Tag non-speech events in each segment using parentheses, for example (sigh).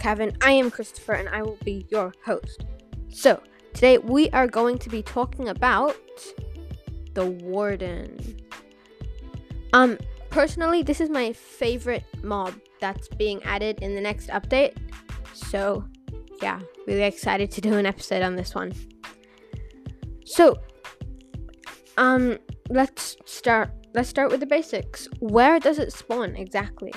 Kevin. I am Christopher and I will be your host. So, today we are going to be talking about the Warden. Um, personally, this is my favorite mob that's being added in the next update. So, yeah, really excited to do an episode on this one. So, um, let's start. Let's start with the basics. Where does it spawn exactly?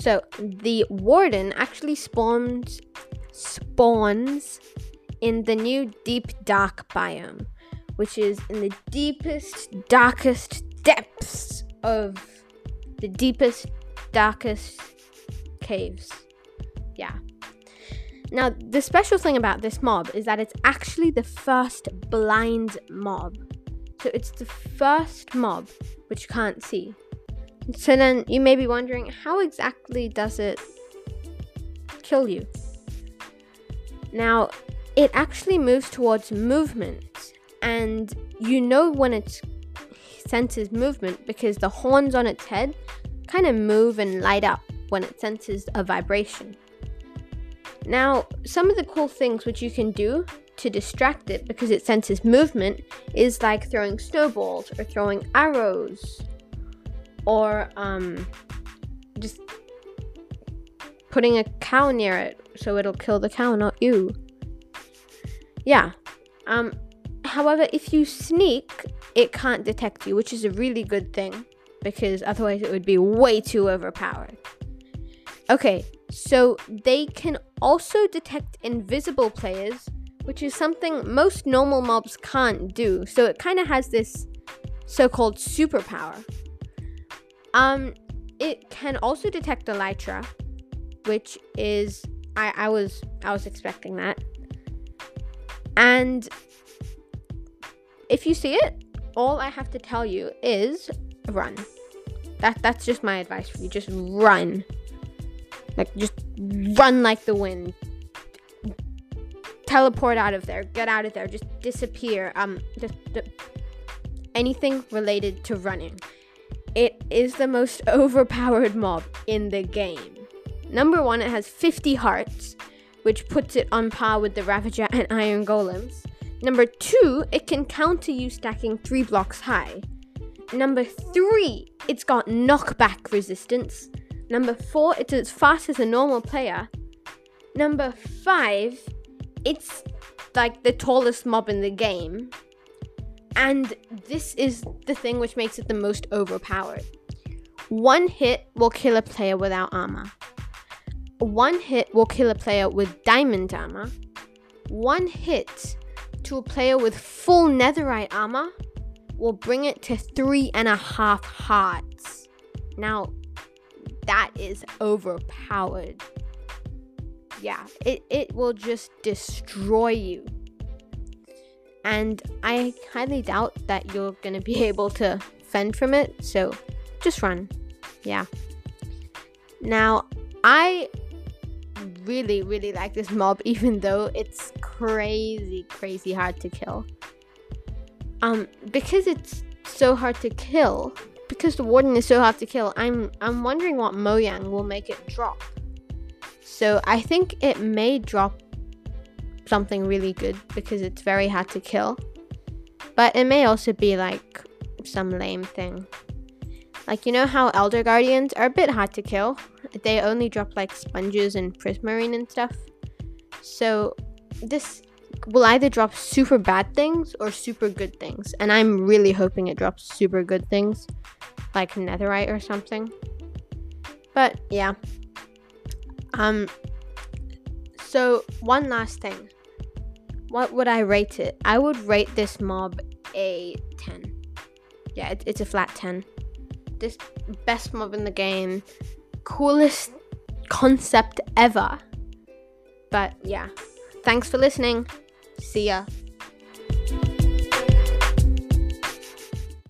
So, the Warden actually spawns spawns in the new deep dark biome, which is in the deepest, darkest depths of the deepest, darkest caves. Yeah. Now, the special thing about this mob is that it's actually the first blind mob. So it's the first mob which you can't see. So then you may be wondering how exactly does it kill you? Now, it actually moves towards movement, and you know when it senses movement because the horns on its head kind of move and light up when it senses a vibration. Now, some of the cool things which you can do to distract it because it senses movement is like throwing snowballs or throwing arrows or um, just putting a cow near it so it'll kill the cow, not you. Yeah. Um, however, if you sneak, it can't detect you, which is a really good thing because otherwise it would be way too overpowered. Okay, so they can also detect invisible players, which is something most normal mobs can't do. So it kind of has this so-called superpower. Um, it can also detect elytra, which is I, I was I was expecting that. And if you see it, all I have to tell you is run. That that's just my advice for you. Just run. Like just run like the wind. Teleport out of there. Get out of there. Just disappear. Um just, just anything related to running. It is the most (laughs) overpowered mob in the game. Number one, it has 50 hearts, which puts it on par with the Ravager (laughs) and Iron Golems. Number two, it can counter you stacking three blocks high. Number three, it's got knockback resistance. Number four, it's as fast as a normal player. Number five, it's like the tallest mob in the game. And this is the thing which makes it the most overpowered. One hit will kill a player without armor. One hit will kill a player with diamond armor. One hit to a player with full netherite armor will bring it to three and a half hearts. Now, that is overpowered. Yeah, it, it will just destroy you. And I highly doubt that you're gonna be (laughs) able to fend from it, so just run. Yeah. Now, I really, really like this mob, (laughs) even though it's crazy, crazy hard to kill. Um, because it's so hard to kill, because the warden is so hard to kill, I'm I'm wondering what Mojang will make it drop. So I think it may drop something really good because it's very hard to kill. But it may also be like some lame thing. Like you know how Elder Guardians are a bit hard to kill. They only drop like sponges and prismarine and stuff. So this will either drop super bad things or super good things. And I'm really hoping it drops super good things. Like netherite or something. But yeah. Um so one last thing. What would I rate it? I would rate this mob a 10. Yeah, it, it's a flat 10 this best mob in the game, coolest concept ever. But yeah, thanks for listening. See ya.